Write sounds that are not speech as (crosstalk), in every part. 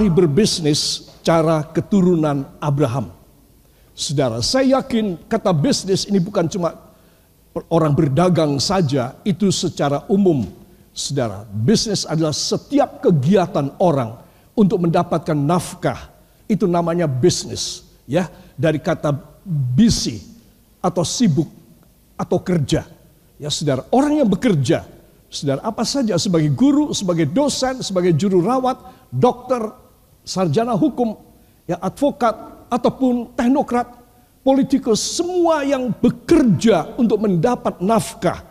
Mari berbisnis cara keturunan Abraham. Saudara, saya yakin kata bisnis ini bukan cuma orang berdagang saja, itu secara umum. Saudara, bisnis adalah setiap kegiatan orang untuk mendapatkan nafkah. Itu namanya bisnis, ya. Dari kata busy atau sibuk atau kerja. Ya, Saudara, orang yang bekerja, Saudara, apa saja sebagai guru, sebagai dosen, sebagai juru rawat, dokter, sarjana hukum, ya advokat ataupun teknokrat, politikus, semua yang bekerja untuk mendapat nafkah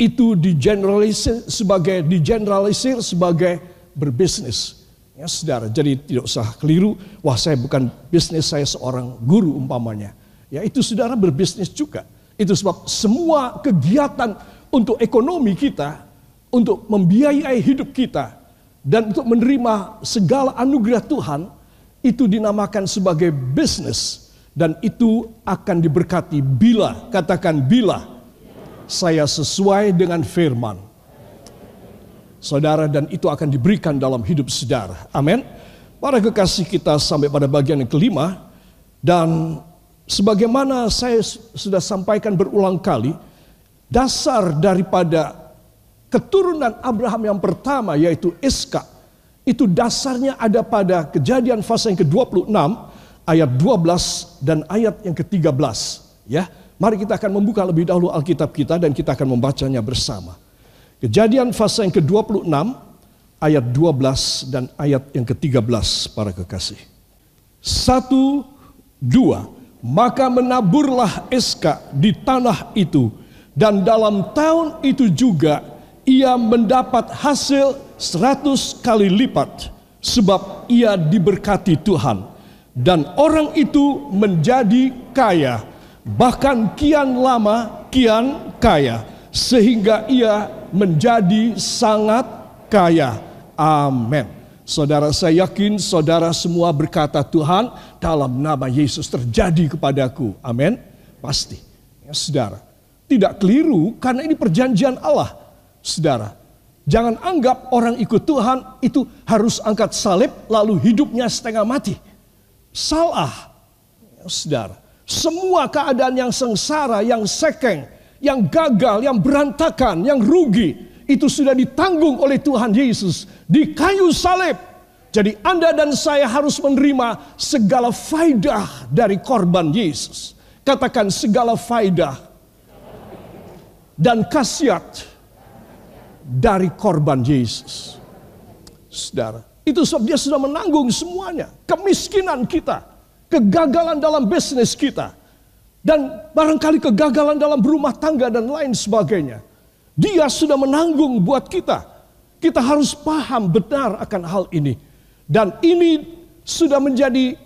itu digeneralisir sebagai digeneralisir sebagai berbisnis. Ya, saudara, jadi tidak usah keliru, wah saya bukan bisnis, saya seorang guru umpamanya. Ya itu saudara berbisnis juga. Itu sebab semua kegiatan untuk ekonomi kita, untuk membiayai hidup kita, dan untuk menerima segala anugerah Tuhan, itu dinamakan sebagai bisnis. Dan itu akan diberkati bila, katakan bila, saya sesuai dengan firman. Saudara dan itu akan diberikan dalam hidup saudara. Amin. Para kekasih kita sampai pada bagian yang kelima. Dan sebagaimana saya sudah sampaikan berulang kali, dasar daripada keturunan Abraham yang pertama yaitu Iska itu dasarnya ada pada kejadian fase yang ke-26 ayat 12 dan ayat yang ke-13 ya. Mari kita akan membuka lebih dahulu Alkitab kita dan kita akan membacanya bersama. Kejadian fase yang ke-26 ayat 12 dan ayat yang ke-13 para kekasih. Satu dua maka menaburlah Iska di tanah itu dan dalam tahun itu juga ia mendapat hasil seratus kali lipat sebab ia diberkati Tuhan. Dan orang itu menjadi kaya bahkan kian lama kian kaya sehingga ia menjadi sangat kaya. Amin. Saudara saya yakin saudara semua berkata Tuhan dalam nama Yesus terjadi kepadaku. Amin. Pasti. Ya saudara. Tidak keliru karena ini perjanjian Allah Saudara, jangan anggap orang ikut Tuhan itu harus angkat salib lalu hidupnya setengah mati. Salah. Saudara, semua keadaan yang sengsara, yang sekeng, yang gagal, yang berantakan, yang rugi, itu sudah ditanggung oleh Tuhan Yesus di kayu salib. Jadi Anda dan saya harus menerima segala faidah dari korban Yesus. Katakan segala faidah dan khasiat dari korban Yesus. Saudara, itu sebab dia sudah menanggung semuanya. Kemiskinan kita, kegagalan dalam bisnis kita, dan barangkali kegagalan dalam berumah tangga dan lain sebagainya. Dia sudah menanggung buat kita. Kita harus paham benar akan hal ini. Dan ini sudah menjadi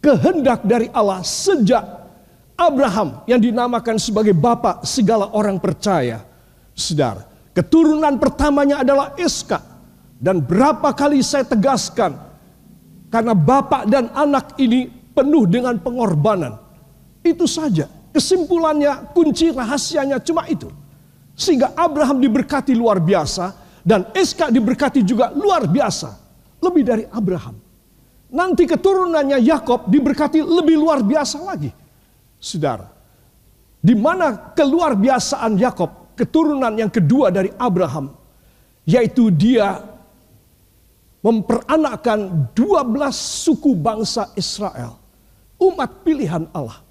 kehendak dari Allah sejak Abraham yang dinamakan sebagai bapak segala orang percaya. Saudara, Keturunan pertamanya adalah Iska. Dan berapa kali saya tegaskan, karena bapak dan anak ini penuh dengan pengorbanan. Itu saja. Kesimpulannya, kunci rahasianya cuma itu. Sehingga Abraham diberkati luar biasa, dan Iska diberkati juga luar biasa. Lebih dari Abraham. Nanti keturunannya Yakob diberkati lebih luar biasa lagi. Saudara, di mana keluar biasaan Yakob keturunan yang kedua dari Abraham, yaitu dia memperanakkan 12 suku bangsa Israel, umat pilihan Allah.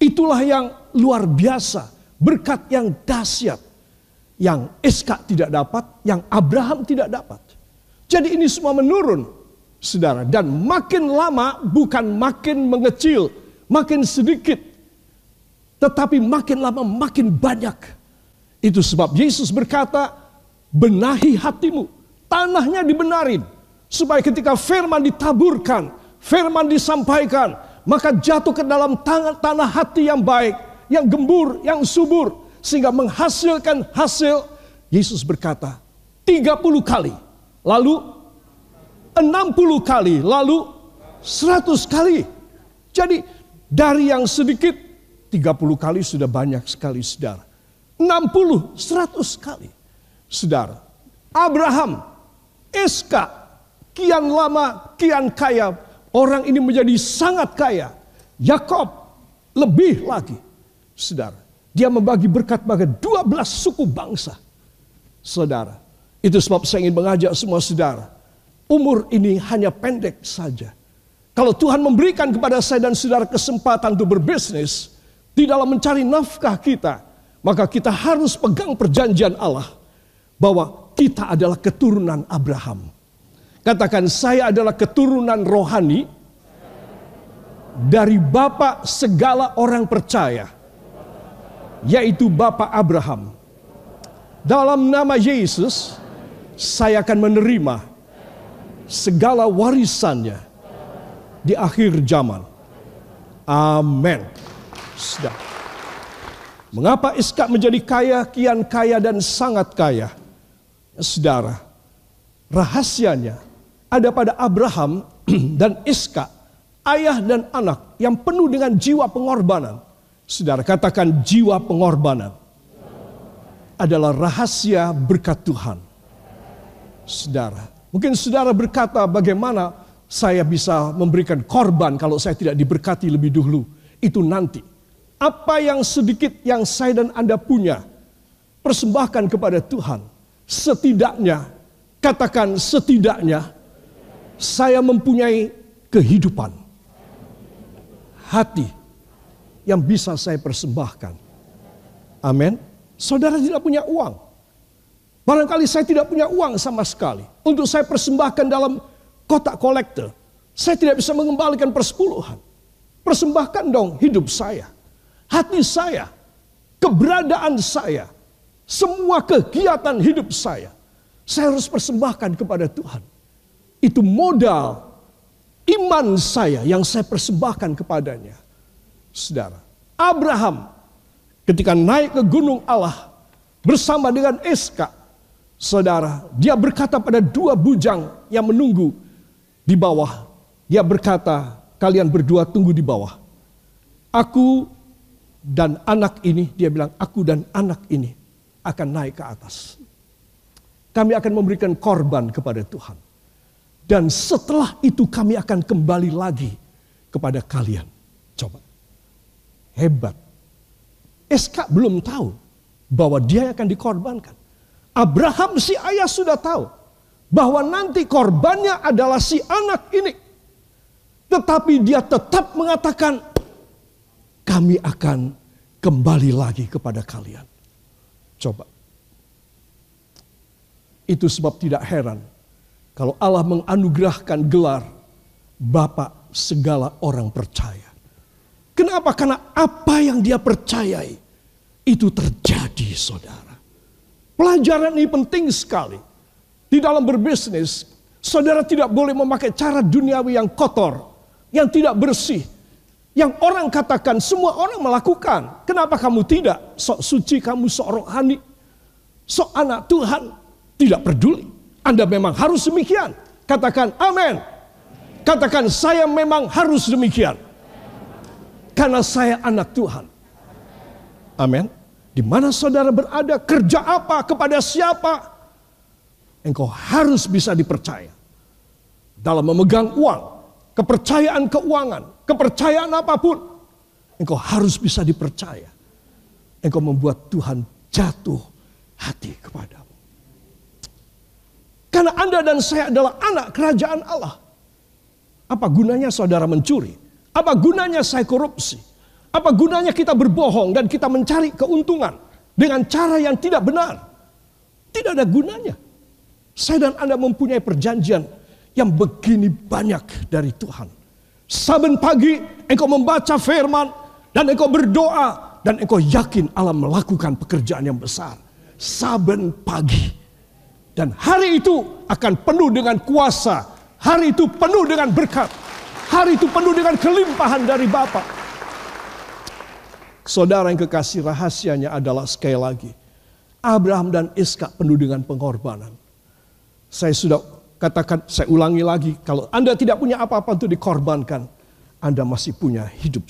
Itulah yang luar biasa, berkat yang dahsyat, yang Iska tidak dapat, yang Abraham tidak dapat. Jadi ini semua menurun, saudara. Dan makin lama bukan makin mengecil, makin sedikit. Tetapi makin lama makin banyak itu sebab Yesus berkata, benahi hatimu. Tanahnya dibenarin. Supaya ketika firman ditaburkan, firman disampaikan, maka jatuh ke dalam tangan tanah hati yang baik, yang gembur, yang subur. Sehingga menghasilkan hasil, Yesus berkata, 30 kali. Lalu 60 kali, lalu 100 kali. Jadi dari yang sedikit 30 kali sudah banyak sekali saudara. 60, 100 kali. Saudara, Abraham, Iska, Kian lama, kian kaya. Orang ini menjadi sangat kaya. Yakob lebih lagi. Saudara, dia membagi berkat bagi 12 suku bangsa. Saudara, itu sebab saya ingin mengajak semua saudara. Umur ini hanya pendek saja. Kalau Tuhan memberikan kepada saya dan saudara kesempatan untuk berbisnis, di dalam mencari nafkah kita, maka kita harus pegang perjanjian Allah bahwa kita adalah keturunan Abraham. Katakan saya adalah keturunan rohani dari Bapak segala orang percaya, yaitu Bapak Abraham. Dalam nama Yesus, saya akan menerima segala warisannya di akhir zaman. Amin. Sudah. Mengapa Iskak menjadi kaya, kian kaya dan sangat kaya? Saudara, rahasianya ada pada Abraham (clears throat) dan Iskak, ayah dan anak yang penuh dengan jiwa pengorbanan. Saudara, katakan jiwa pengorbanan adalah rahasia berkat Tuhan. Saudara, mungkin saudara berkata bagaimana saya bisa memberikan korban kalau saya tidak diberkati lebih dulu. Itu nanti apa yang sedikit yang saya dan Anda punya, persembahkan kepada Tuhan. Setidaknya, katakan setidaknya, saya mempunyai kehidupan. Hati yang bisa saya persembahkan. Amin. Saudara tidak punya uang. Barangkali saya tidak punya uang sama sekali. Untuk saya persembahkan dalam kotak kolektor. Saya tidak bisa mengembalikan persepuluhan. Persembahkan dong hidup saya hati saya, keberadaan saya, semua kegiatan hidup saya, saya harus persembahkan kepada Tuhan. Itu modal iman saya yang saya persembahkan kepadanya. Saudara, Abraham ketika naik ke gunung Allah bersama dengan Eska, saudara, dia berkata pada dua bujang yang menunggu di bawah. Dia berkata, kalian berdua tunggu di bawah. Aku dan anak ini, dia bilang, aku dan anak ini akan naik ke atas. Kami akan memberikan korban kepada Tuhan. Dan setelah itu kami akan kembali lagi kepada kalian. Coba. Hebat. SK belum tahu bahwa dia akan dikorbankan. Abraham si ayah sudah tahu bahwa nanti korbannya adalah si anak ini. Tetapi dia tetap mengatakan, kami akan kembali lagi kepada kalian. Coba. Itu sebab tidak heran kalau Allah menganugerahkan gelar Bapak segala orang percaya. Kenapa? Karena apa yang dia percayai itu terjadi saudara. Pelajaran ini penting sekali. Di dalam berbisnis, saudara tidak boleh memakai cara duniawi yang kotor, yang tidak bersih, yang orang katakan semua orang melakukan. Kenapa kamu tidak? Sok suci kamu, sok rohani. Sok anak Tuhan. Tidak peduli. Anda memang harus demikian. Katakan amin. Katakan saya memang harus demikian. Karena saya anak Tuhan. Amin. Di mana saudara berada, kerja apa, kepada siapa, engkau harus bisa dipercaya. Dalam memegang uang, kepercayaan keuangan, kepercayaan apa pun, engkau harus bisa dipercaya. Engkau membuat Tuhan jatuh hati kepadamu. Karena Anda dan saya adalah anak kerajaan Allah. Apa gunanya saudara mencuri? Apa gunanya saya korupsi? Apa gunanya kita berbohong dan kita mencari keuntungan dengan cara yang tidak benar? Tidak ada gunanya. Saya dan Anda mempunyai perjanjian yang begini banyak dari Tuhan. Saben pagi engkau membaca firman dan engkau berdoa dan engkau yakin Allah melakukan pekerjaan yang besar. Saben pagi. Dan hari itu akan penuh dengan kuasa. Hari itu penuh dengan berkat. Hari itu penuh dengan kelimpahan dari Bapa. Saudara yang kekasih rahasianya adalah sekali lagi. Abraham dan Iska penuh dengan pengorbanan. Saya sudah Katakan, saya ulangi lagi, kalau Anda tidak punya apa-apa untuk dikorbankan, Anda masih punya hidup.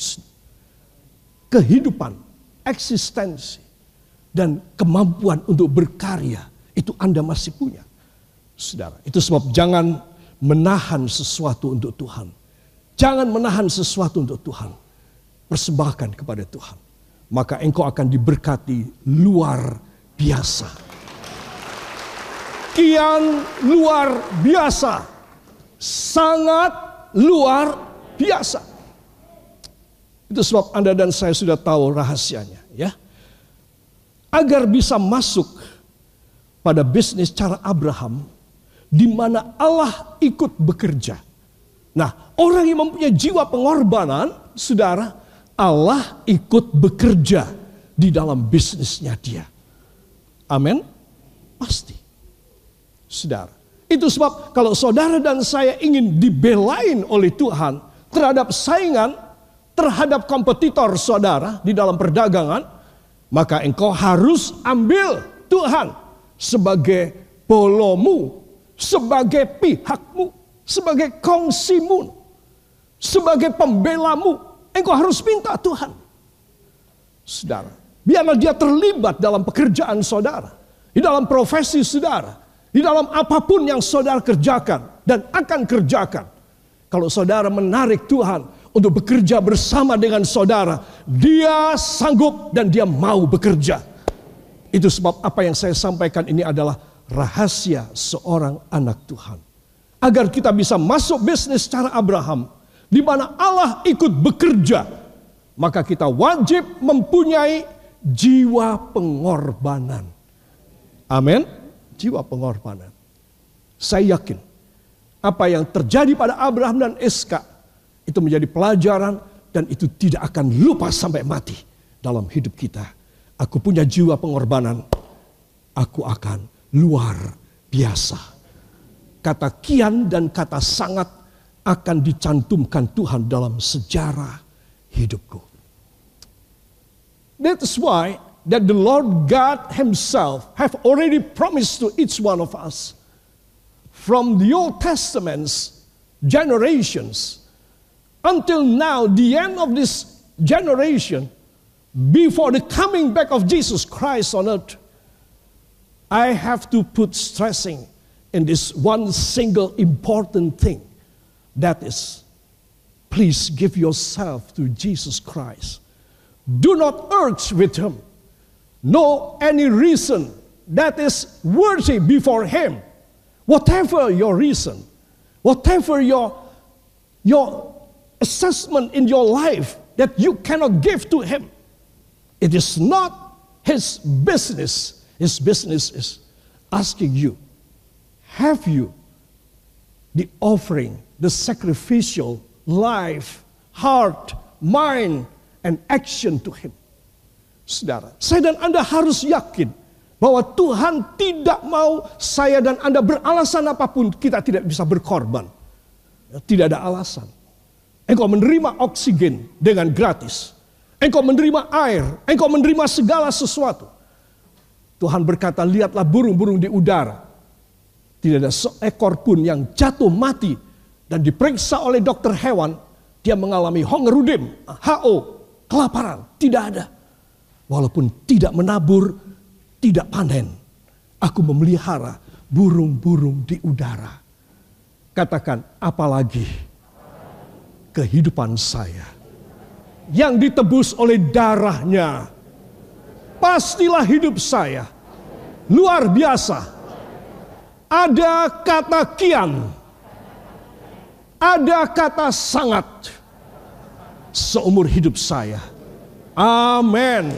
Kehidupan, eksistensi, dan kemampuan untuk berkarya, itu Anda masih punya. Saudara, itu sebab jangan menahan sesuatu untuk Tuhan. Jangan menahan sesuatu untuk Tuhan. Persembahkan kepada Tuhan. Maka engkau akan diberkati luar biasa. Kian luar biasa. Sangat luar biasa. Itu sebab Anda dan saya sudah tahu rahasianya, ya. Agar bisa masuk pada bisnis cara Abraham, di mana Allah ikut bekerja. Nah, orang yang mempunyai jiwa pengorbanan, saudara, Allah ikut bekerja di dalam bisnisnya dia. Amin? Pasti. Saudara. Itu sebab kalau saudara dan saya ingin dibelain oleh Tuhan terhadap saingan, terhadap kompetitor saudara di dalam perdagangan, maka engkau harus ambil Tuhan sebagai polomu sebagai pihakmu, sebagai kongsimu, sebagai pembelamu. Engkau harus minta Tuhan. Saudara, biarlah dia terlibat dalam pekerjaan saudara, di dalam profesi saudara, di dalam apa pun yang saudara kerjakan dan akan kerjakan. Kalau saudara menarik Tuhan untuk bekerja bersama dengan saudara, dia sanggup dan dia mau bekerja. Itu sebab apa yang saya sampaikan ini adalah rahasia seorang anak Tuhan. Agar kita bisa masuk bisnis secara Abraham, di mana Allah ikut bekerja, maka kita wajib mempunyai jiwa pengorbanan. Amin. Jiwa pengorbanan. Saya yakin apa yang terjadi pada Abraham dan Iska itu menjadi pelajaran dan itu tidak akan lupa sampai mati dalam hidup kita. Aku punya jiwa pengorbanan. Aku akan luar biasa. Kata kian dan kata sangat akan dicantumkan Tuhan dalam sejarah hidupku. That's why that the Lord God himself have already promised to each one of us from the Old Testament's generations until now, the end of this generation, before the coming back of Jesus Christ on earth, I have to put stressing in this one single important thing. That is, please give yourself to Jesus Christ. Do not urge with him. No any reason that is worthy before him. Whatever your reason, whatever your, your assessment in your life that you cannot give to him, it is not his business his business is asking you, have you the offering, the sacrificial life, heart, mind, and action to Him? Saudara, saya dan Anda harus yakin bahwa Tuhan tidak mau saya dan Anda beralasan apa pun kita tidak bisa berkorban. Tidak ada alasan. Engkau menerima oksigen dengan gratis. Engkau menerima air. Engkau menerima segala sesuatu. Tuhan berkata, lihatlah burung-burung di udara. Tidak ada seekor pun yang jatuh mati dan diperiksa oleh dokter hewan, dia mengalami hongerudim, HO, kelaparan. Tidak ada. Walaupun tidak menabur, tidak panen. Aku memelihara burung-burung di udara. Katakan, apalagi kehidupan saya yang ditebus oleh darahnya pastilah hidup saya luar biasa. Ada kata kian, ada kata sangat seumur hidup saya. Amin.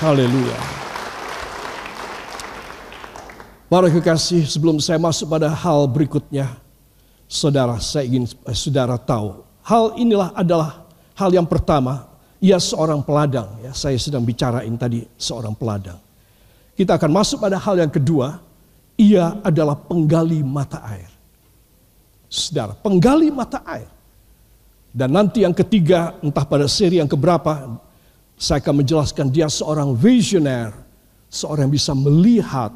Haleluya. Para kekasih, sebelum saya masuk pada hal berikutnya, saudara, saya ingin eh, saudara tahu, hal inilah adalah hal yang pertama ia seorang peladang. Ya, saya sedang bicarain tadi seorang peladang. Kita akan masuk pada hal yang kedua. Ia adalah penggali mata air. Saudara, penggali mata air. Dan nanti yang ketiga, entah pada seri yang keberapa, saya akan menjelaskan dia seorang visioner. Seorang yang bisa melihat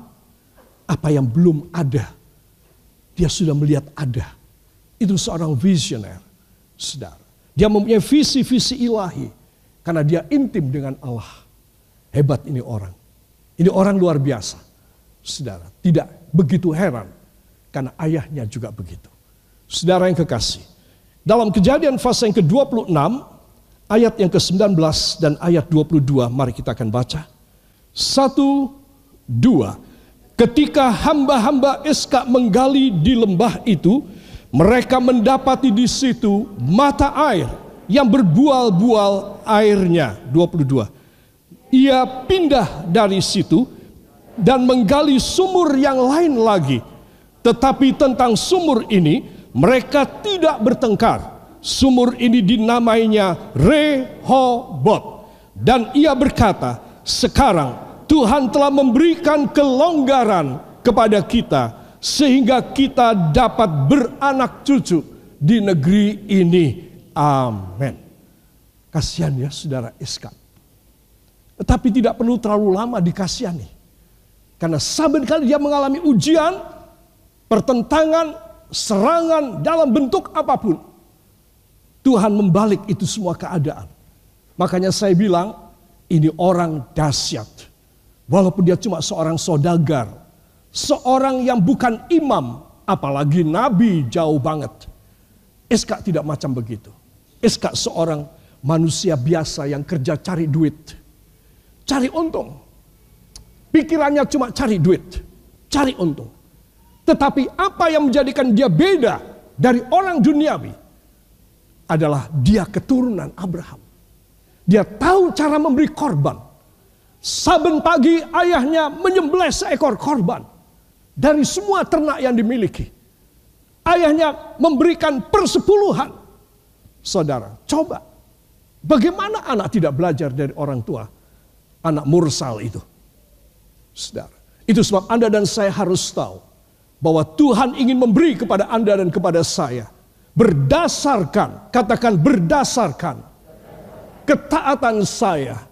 apa yang belum ada. Dia sudah melihat ada. Itu seorang visioner. Saudara. Dia mempunyai visi-visi ilahi karena dia intim dengan Allah. Hebat ini orang. Ini orang luar biasa. Saudara, tidak begitu heran karena ayahnya juga begitu. Saudara yang kekasih, dalam kejadian fase yang ke-26, ayat yang ke-19 dan ayat 22, mari kita akan baca. Satu, dua. Ketika hamba-hamba Eska menggali di lembah itu, mereka mendapati di situ mata air yang berbual-bual airnya. 22. Ia pindah dari situ dan menggali sumur yang lain lagi. Tetapi tentang sumur ini mereka tidak bertengkar. Sumur ini dinamainya Rehobot. Dan ia berkata, sekarang Tuhan telah memberikan kelonggaran kepada kita sehingga kita dapat beranak cucu di negeri ini. Amin. Kasihan ya saudara Iska. Tetapi tidak perlu terlalu lama dikasihani. Karena saben kali dia mengalami ujian, pertentangan, serangan dalam bentuk apa pun. Tuhan membalik itu semua keadaan. Makanya saya bilang, ini orang dahsyat Walaupun dia cuma seorang saudagar, seorang yang bukan imam, apalagi nabi jauh banget. Eska tidak macam begitu. Eska seorang manusia biasa yang kerja cari duit. Cari untung. Pikirannya cuma cari duit. Cari untung. Tetapi apa yang menjadikan dia beda dari orang duniawi adalah dia keturunan Abraham. Dia tahu cara memberi korban. Saben pagi ayahnya menyembelih seekor korban dari semua ternak yang dimiliki. Ayahnya memberikan persepuluhan. Saudara, coba. Bagaimana anak tidak belajar dari orang tua? Anak mursal itu. Saudara. Itu sebab Anda dan saya harus tahu bahwa Tuhan ingin memberi kepada Anda dan kepada saya berdasarkan, katakan berdasarkan ketaatan saya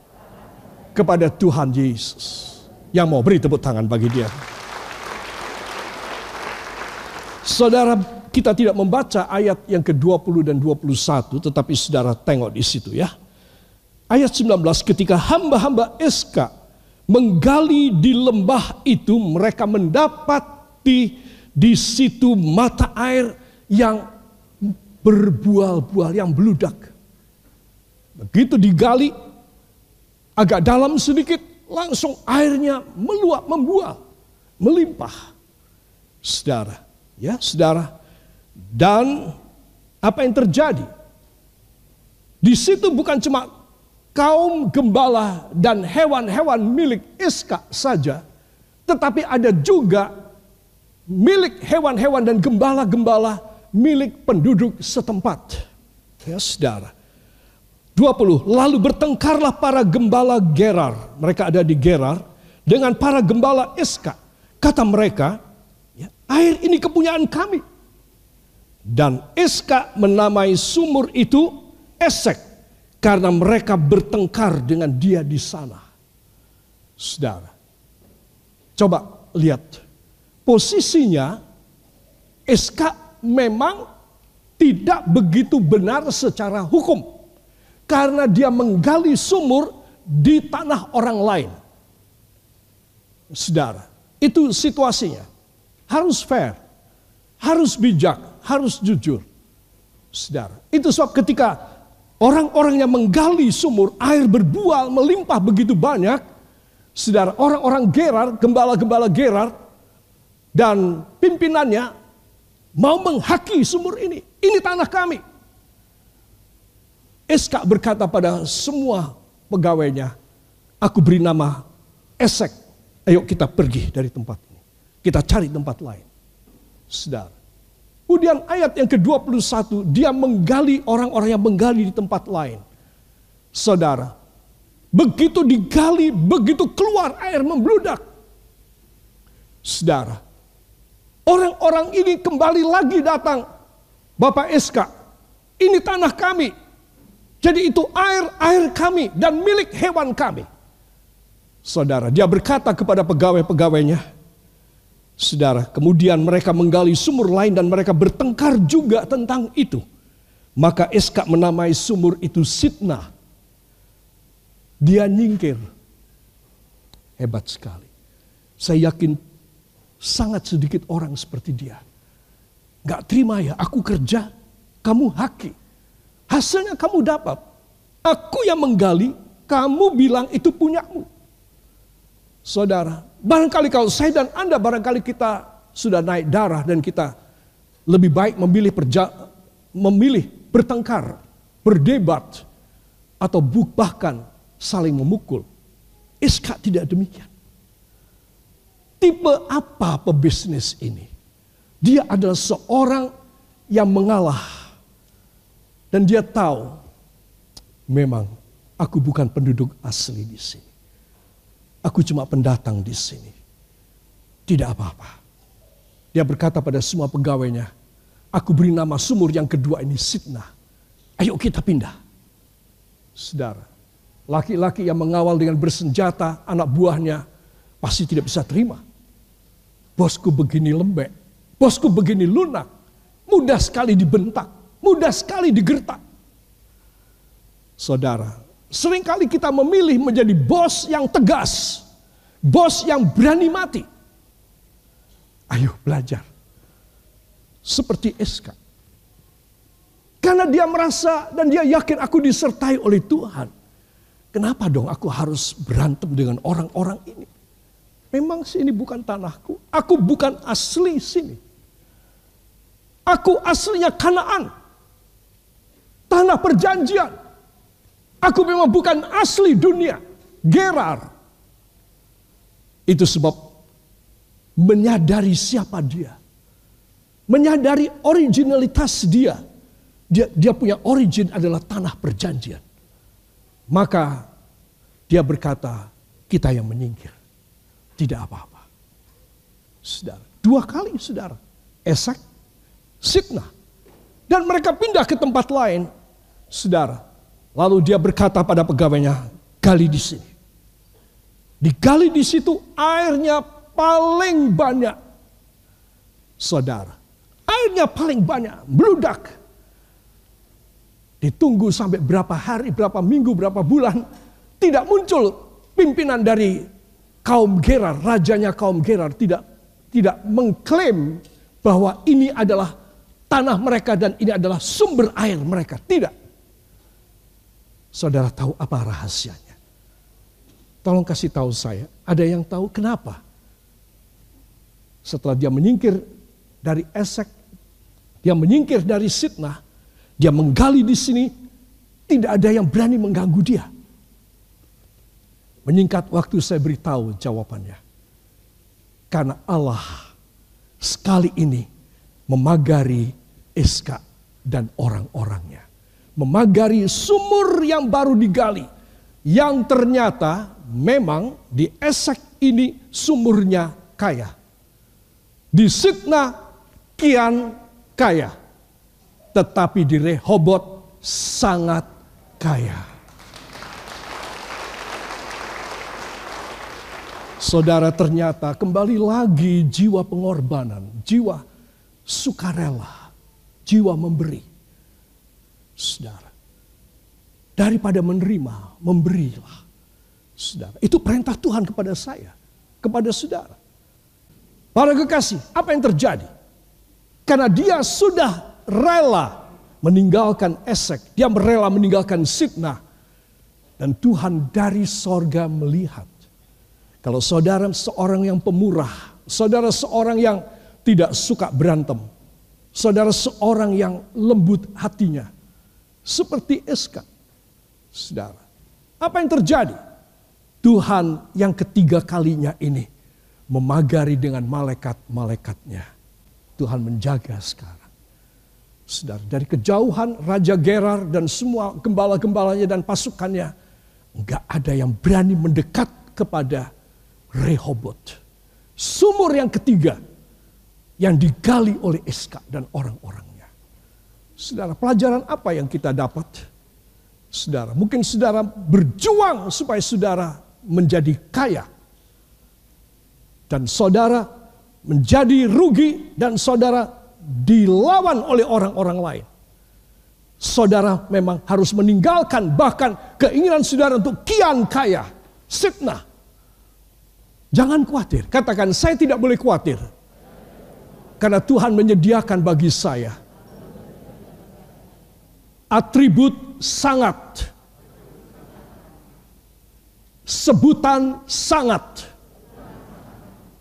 kepada Tuhan Yesus. Yang mau beri tepuk tangan bagi dia. Saudara, kita tidak membaca ayat yang ke-20 dan 21, tetapi saudara tengok di situ ya. Ayat 19, ketika hamba-hamba Eska menggali di lembah itu, mereka mendapati di situ mata air yang berbual-bual, yang beludak. Begitu digali, agak dalam sedikit, langsung airnya meluap, membual, melimpah. Saudara, ya saudara. Dan apa yang terjadi? Di situ bukan cuma kaum gembala dan hewan-hewan milik Iska saja, tetapi ada juga milik hewan-hewan dan gembala-gembala milik penduduk setempat. Ya, saudara. 20. Lalu bertengkarlah para gembala Gerar. Mereka ada di Gerar. Dengan para gembala Eska. Kata mereka, ya, air ini kepunyaan kami. Dan Eska menamai sumur itu Esek. Karena mereka bertengkar dengan dia di sana. Saudara. Coba lihat. Posisinya Eska memang tidak begitu benar secara hukum karena dia menggali sumur di tanah orang lain. Saudara, itu situasinya. Harus fair, harus bijak, harus jujur. Saudara, itu sebab ketika orang-orang yang menggali sumur, air berbual, melimpah begitu banyak. Saudara, orang-orang Gerar, gembala-gembala Gerar, dan pimpinannya mau menghaki sumur ini. Ini tanah kami. Eska berkata pada semua pegawainya, aku beri nama Esek. Ayo kita pergi dari tempat ini. Kita cari tempat lain. Saudara. Kemudian ayat yang ke-21, dia menggali orang-orang yang menggali di tempat lain. Saudara, begitu digali, begitu keluar air membludak. Saudara, orang-orang ini kembali lagi datang. Bapak Eska, ini tanah kami, jadi itu air, air kami dan milik hewan kami. Saudara, dia berkata kepada pegawai-pegawainya, Saudara, kemudian mereka menggali sumur lain dan mereka bertengkar juga tentang itu. Maka Eska menamai sumur itu Sitna. Dia nyingkir. Hebat sekali. Saya yakin sangat sedikit orang seperti dia. Gak terima ya, aku kerja, kamu haki. Hasilnya kamu dapat. Aku yang menggali, kamu bilang itu punyamu. Saudara, barangkali kalau saya dan Anda barangkali kita sudah naik darah dan kita lebih baik memilih perja, memilih bertengkar, berdebat, atau bahkan saling memukul. Iska tidak demikian. Tipe apa pebisnis ini? Dia adalah seorang yang mengalah. Dan dia tahu, memang aku bukan penduduk asli di sini. Aku cuma pendatang di sini. Tidak apa-apa. Dia berkata pada semua pegawainya, aku beri nama sumur yang kedua ini Sidna. Ayo kita pindah. Saudara, laki-laki yang mengawal dengan bersenjata anak buahnya pasti tidak bisa terima. Bosku begini lembek, bosku begini lunak, mudah sekali dibentak, mudah sekali digertak. Saudara, sering kali kita memilih menjadi bos yang tegas, bos yang berani mati. Ayo belajar. Seperti SK. Karena dia merasa dan dia yakin aku disertai oleh Tuhan. Kenapa dong aku harus berantem dengan orang-orang ini? Memang sini bukan tanahku. Aku bukan asli sini. Aku aslinya Kanaan. Tanah perjanjian. Aku memang bukan asli dunia. Gerar. Itu sebab menyadari siapa dia. Menyadari originalitas dia dia, dia punya origin adalah tanah perjanjian. Maka dia berkata, kita yang menyingkir. Tidak apa-apa. Saudara, dua kali saudara. Esak, Sitnah. Dan mereka pindah ke tempat lain. Saudara, lalu dia berkata pada pegawainya, gali di sini. Digali di situ airnya paling banyak. Saudara, airnya paling banyak, meludak Ditunggu sampai berapa hari, berapa minggu, berapa bulan. Tidak muncul pimpinan dari kaum Gerar, rajanya kaum Gerar tidak tidak mengklaim bahwa ini adalah tanah mereka dan ini adalah sumber air mereka. Tidak. Saudara tahu apa rahasianya? Tolong kasih tahu saya. Ada yang tahu kenapa? Setelah dia menyingkir dari Esek, dia menyingkir dari Sitnah, dia menggali di sini, tidak ada yang berani mengganggu dia. Menyingkat waktu saya beritahu jawabannya. Karena Allah sekali ini memagari Iska dan orang-orangnya. Memagari sumur yang baru digali. Yang ternyata memang di Esek ini sumurnya kaya. Di Sitna kian kaya tetapi di Rehobot sangat kaya. Saudara ternyata kembali lagi jiwa pengorbanan, jiwa sukarela, jiwa memberi. Saudara, daripada menerima, memberilah. Saudara, itu perintah Tuhan kepada saya, kepada saudara. Para kekasih, apa yang terjadi? Karena dia sudah rela meninggalkan Esek, dia rela meninggalkan Sitnah. Dan Tuhan dari sorga melihat. Kalau saudara seorang yang pemurah, saudara seorang yang tidak suka berantem, saudara seorang yang lembut hatinya, seperti Eska. Saudara, apa yang terjadi? Tuhan yang ketiga kalinya ini memagari dengan malaikat-malaikatnya. Tuhan menjaga sekarang. Saudara, dari kejauhan Raja Gerar dan semua gembala-gembalanya dan pasukannya, enggak ada yang berani mendekat kepada Rehobot. Sumur yang ketiga yang digali oleh Eska dan orang-orangnya. Saudara, pelajaran apa yang kita dapat? Saudara, mungkin saudara berjuang supaya saudara menjadi kaya. Dan saudara menjadi rugi dan saudara dilawan oleh orang-orang lain. Saudara memang harus meninggalkan bahkan keinginan saudara untuk kian kaya. Sitnah. Jangan khawatir. Katakan saya tidak boleh khawatir. Karena Tuhan menyediakan bagi saya atribut sangat, sebutan sangat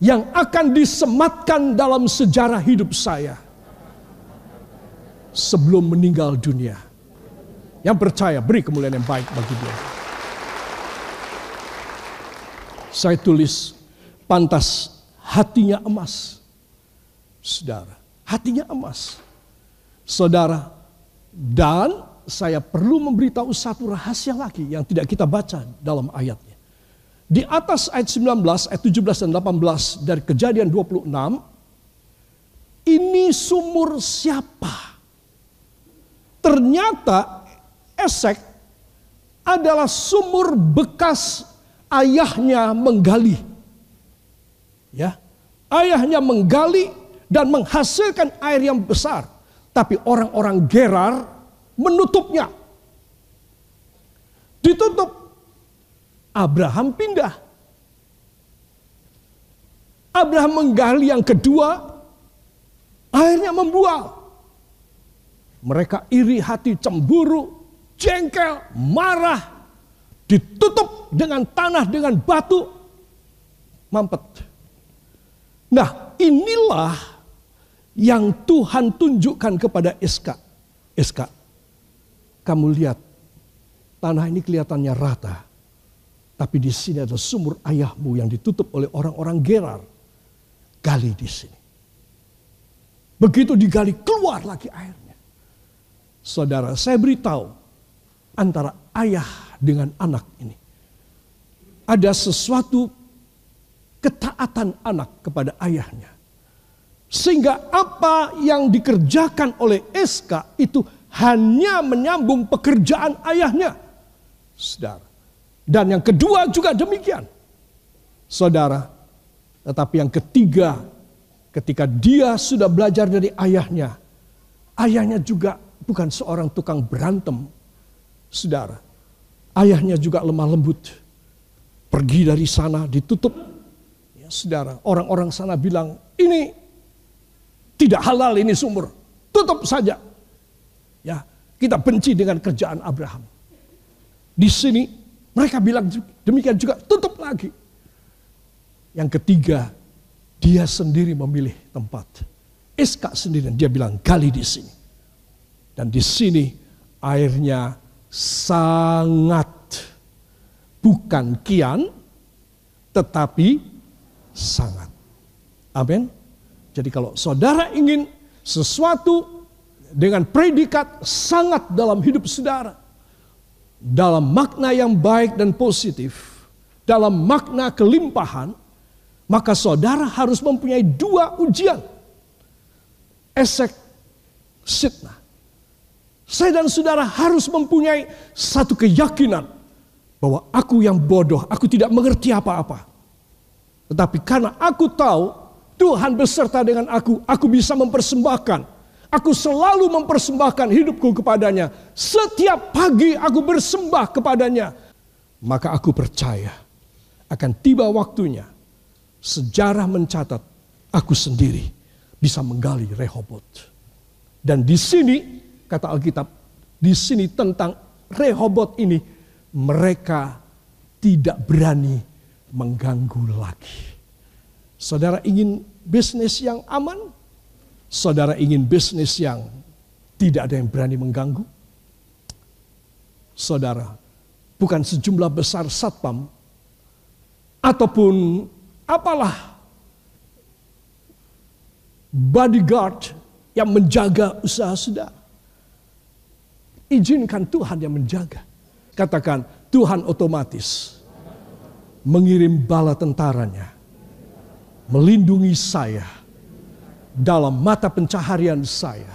yang akan disematkan dalam sejarah hidup saya sebelum meninggal dunia. Yang percaya beri kemuliaan yang baik bagi dia. Saya tulis pantas hatinya emas. Saudara, hatinya emas. Saudara, dan saya perlu memberitahu satu rahasia lagi yang tidak kita baca dalam ayatnya. Di atas ayat 19, ayat 17 dan 18 dari kejadian 26, ini sumur siapa? Ternyata Esek adalah sumur bekas ayahnya menggali. Ya, ayahnya menggali dan menghasilkan air yang besar. Tapi orang-orang Gerar menutupnya. Ditutup. Abraham pindah. Abraham menggali yang kedua, airnya membual. Mereka iri hati, cemburu, jengkel, marah, ditutup dengan tanah, dengan batu, mampet. Nah, inilah yang Tuhan tunjukkan kepada Eska. Eska, kamu lihat tanah ini kelihatannya rata. Tapi di sini ada sumur ayahmu yang ditutup oleh orang-orang Gerar. Gali di sini. Begitu digali keluar lagi airnya. Saudara, saya beritahu antara ayah dengan anak ini. Ada sesuatu ketaatan anak kepada ayahnya. Sehingga apa yang dikerjakan oleh SK itu hanya menyambung pekerjaan ayahnya. Saudara. Dan yang kedua juga demikian. Saudara. Tetapi yang ketiga ketika dia sudah belajar dari ayahnya. Ayahnya juga bukan seorang tukang berantem. Saudara. Ayahnya juga lemah lembut. Pergi dari sana ditutup saudara, orang-orang sana bilang, ini tidak halal ini sumur. Tutup saja. Ya, kita benci dengan kerjaan Abraham. Di sini mereka bilang demikian juga, tutup lagi. Yang ketiga, dia sendiri memilih tempat. Iska sendiri dia bilang gali di sini. Dan di sini airnya sangat bukan kian tetapi sangat. Amin. Jadi kalau saudara ingin sesuatu dengan predikat sangat dalam hidup saudara, dalam makna yang baik dan positif, dalam makna kelimpahan, maka saudara harus mempunyai dua ujian. Esek sitna. Saya dan saudara harus mempunyai satu keyakinan bahwa aku yang bodoh, aku tidak mengerti apa-apa. Tetapi karena aku tahu Tuhan beserta dengan aku, aku bisa mempersembahkan. Aku selalu mempersembahkan hidupku kepadanya. Setiap pagi aku bersembah kepadanya. Maka aku percaya akan tiba waktunya. Sejarah mencatat aku sendiri bisa menggali Rehobot. Dan di sini kata Alkitab, di sini tentang Rehobot ini mereka tidak berani mengganggu lagi. Saudara ingin bisnis yang aman? Saudara ingin bisnis yang tidak ada yang berani mengganggu? Saudara, bukan sejumlah besar satpam ataupun apalah bodyguard yang menjaga usaha saudara. Izinkan Tuhan yang menjaga. Katakan, Tuhan otomatis mengirim bala tentaranya melindungi saya dalam mata pencaharian saya.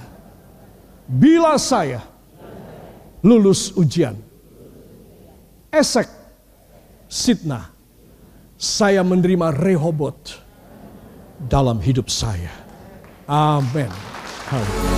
Bila saya lulus ujian, esek, sitna, saya menerima rehobot dalam hidup saya. Amin. Haleluya.